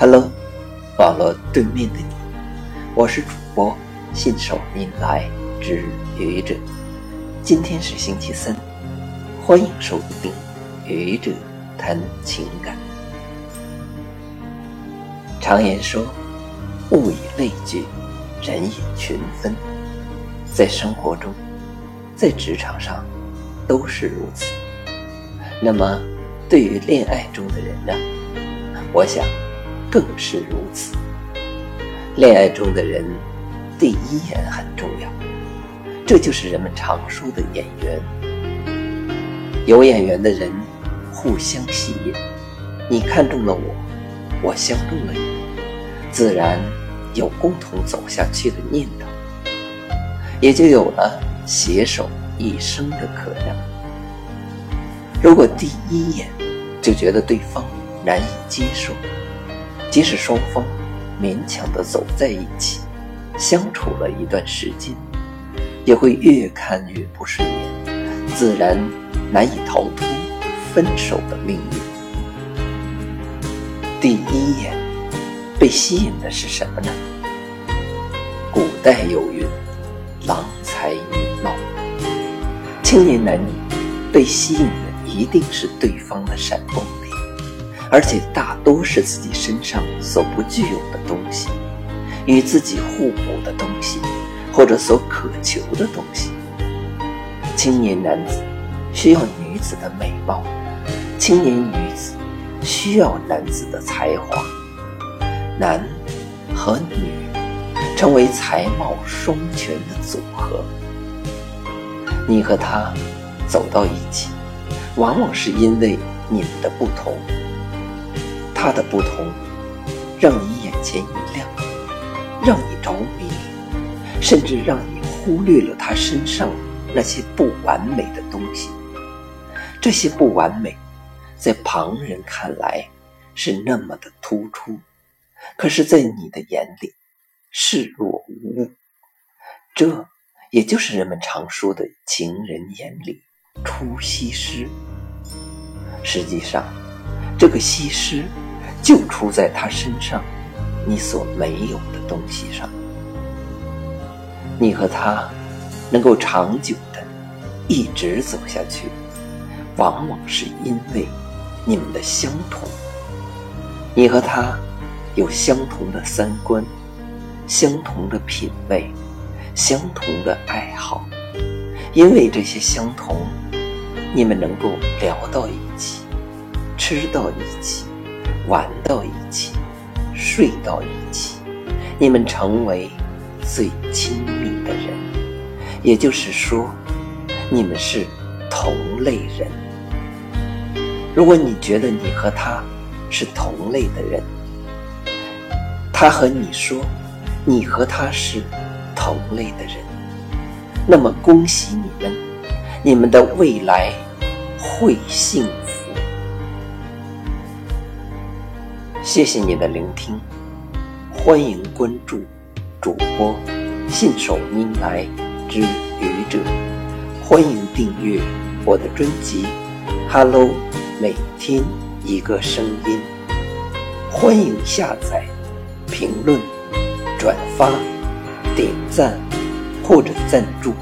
Hello，网络对面的你，我是主播信手拈来之愚者。今天是星期三，欢迎收听愚者谈情感。常言说，物以类聚，人以群分。在生活中，在职场上，都是如此。那么，对于恋爱中的人呢？我想。更是如此。恋爱中的人，第一眼很重要，这就是人们常说的眼缘。有眼缘的人互相吸引，你看中了我，我相中了你，自然有共同走下去的念头，也就有了携手一生的可能。如果第一眼就觉得对方难以接受，即使双方勉强的走在一起，相处了一段时间，也会越看越不顺眼，自然难以逃脱分手的命运。第一眼被吸引的是什么呢？古代有云：“郎才女貌。”青年男女被吸引的一定是对方的闪光点。而且大多是自己身上所不具有的东西，与自己互补的东西，或者所渴求的东西。青年男子需要女子的美貌，青年女子需要男子的才华。男和女成为才貌双全的组合。你和他走到一起，往往是因为你们的不同。他的不同，让你眼前一亮，让你着迷，甚至让你忽略了他身上那些不完美的东西。这些不完美，在旁人看来是那么的突出，可是，在你的眼里视若无物。这也就是人们常说的“情人眼里出西施”。实际上，这个西施。就出在他身上，你所没有的东西上。你和他能够长久的一直走下去，往往是因为你们的相同。你和他有相同的三观，相同的品味，相同的爱好。因为这些相同，你们能够聊到一起，吃到一起。玩到一起，睡到一起，你们成为最亲密的人。也就是说，你们是同类人。如果你觉得你和他是同类的人，他和你说你和他是同类的人，那么恭喜你们，你们的未来会幸福。谢谢你的聆听，欢迎关注主播信手拈来之愚者，欢迎订阅我的专辑《Hello》，每天一个声音，欢迎下载、评论、转发、点赞或者赞助。